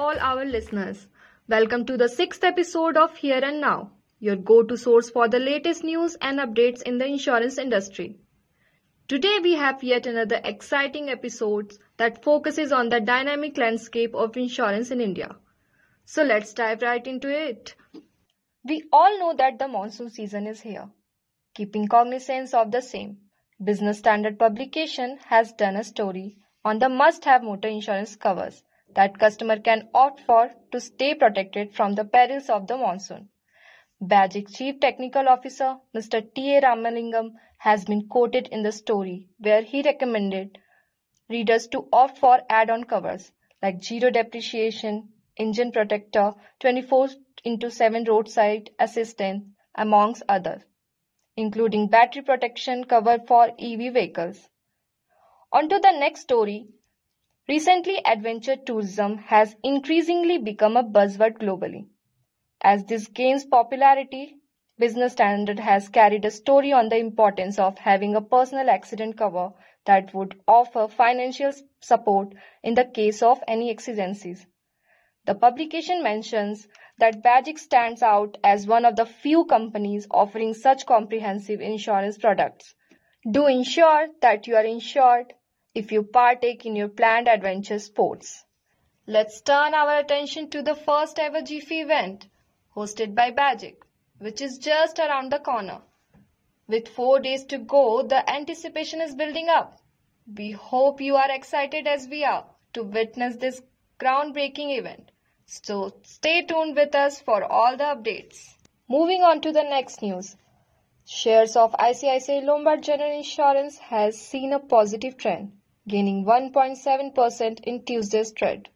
all our listeners. Welcome to the sixth episode of Hear and Now, your go to source for the latest news and updates in the insurance industry. Today, we have yet another exciting episode that focuses on the dynamic landscape of insurance in India. So, let's dive right into it. We all know that the monsoon season is here. Keeping cognizance of the same, Business Standard publication has done a story on the must have motor insurance covers that customer can opt for to stay protected from the perils of the monsoon. BAGIC Chief Technical Officer Mr. T. A. Ramalingam has been quoted in the story where he recommended readers to opt for add-on covers like zero depreciation, engine protector, 24 into 7 roadside assistance, amongst others, including battery protection cover for EV vehicles. On to the next story, Recently, adventure tourism has increasingly become a buzzword globally. As this gains popularity, Business Standard has carried a story on the importance of having a personal accident cover that would offer financial support in the case of any exigencies. The publication mentions that BAGIC stands out as one of the few companies offering such comprehensive insurance products. Do ensure that you are insured if you partake in your planned adventure sports. Let's turn our attention to the first ever GFE event hosted by BAGIC, which is just around the corner. With four days to go, the anticipation is building up. We hope you are excited as we are to witness this groundbreaking event. So stay tuned with us for all the updates. Moving on to the next news. Shares of ICICI Lombard General Insurance has seen a positive trend gaining 1.7% in Tuesday's trade.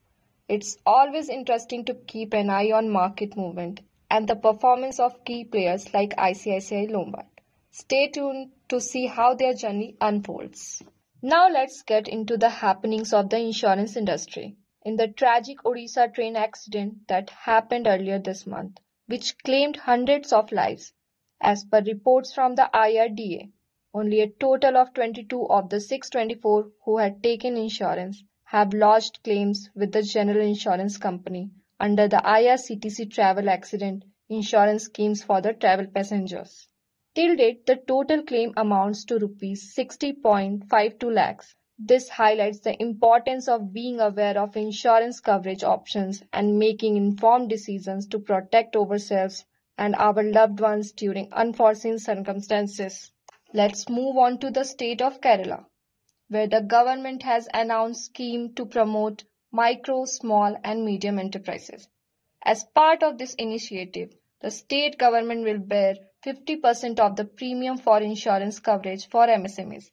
It's always interesting to keep an eye on market movement and the performance of key players like ICICI Lombard. Stay tuned to see how their journey unfolds. Now let's get into the happenings of the insurance industry. In the tragic Odisha train accident that happened earlier this month, which claimed hundreds of lives, as per reports from the IRDA, only a total of 22 of the 624 who had taken insurance have lodged claims with the General Insurance Company under the IRCTC travel accident insurance schemes for the travel passengers. Till date, the total claim amounts to rupees 60.52 lakhs. This highlights the importance of being aware of insurance coverage options and making informed decisions to protect ourselves and our loved ones during unforeseen circumstances. Let's move on to the state of Kerala, where the government has announced scheme to promote micro, small and medium enterprises. As part of this initiative, the state government will bear 50% of the premium for insurance coverage for MSMEs.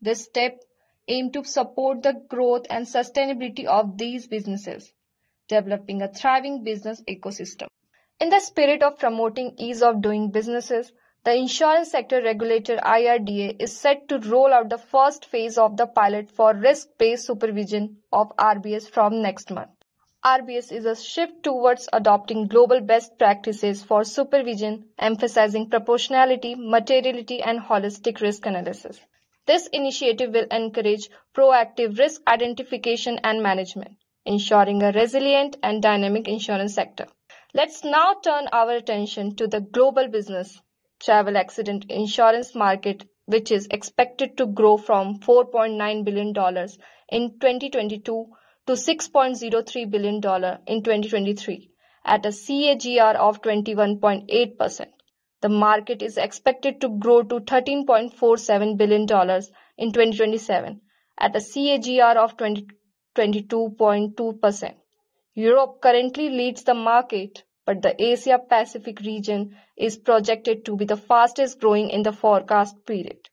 This step aims to support the growth and sustainability of these businesses, developing a thriving business ecosystem. In the spirit of promoting ease of doing businesses, the insurance sector regulator IRDA is set to roll out the first phase of the pilot for risk-based supervision of RBS from next month. RBS is a shift towards adopting global best practices for supervision, emphasizing proportionality, materiality, and holistic risk analysis. This initiative will encourage proactive risk identification and management, ensuring a resilient and dynamic insurance sector. Let's now turn our attention to the global business travel accident insurance market, which is expected to grow from $4.9 billion in 2022 to $6.03 billion in 2023 at a CAGR of 21.8%. The market is expected to grow to $13.47 billion in 2027 at a CAGR of 22.2%. Europe currently leads the market but the Asia Pacific region is projected to be the fastest growing in the forecast period.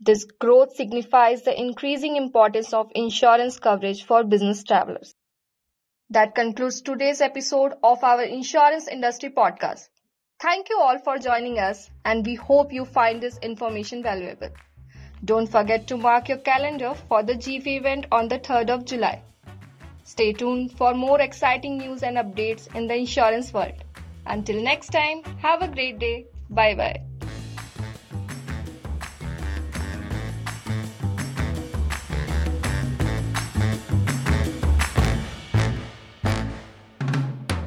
This growth signifies the increasing importance of insurance coverage for business travelers. That concludes today's episode of our Insurance Industry Podcast. Thank you all for joining us, and we hope you find this information valuable. Don't forget to mark your calendar for the GFE event on the 3rd of July. Stay tuned for more exciting news and updates in the insurance world. Until next time, have a great day. Bye bye.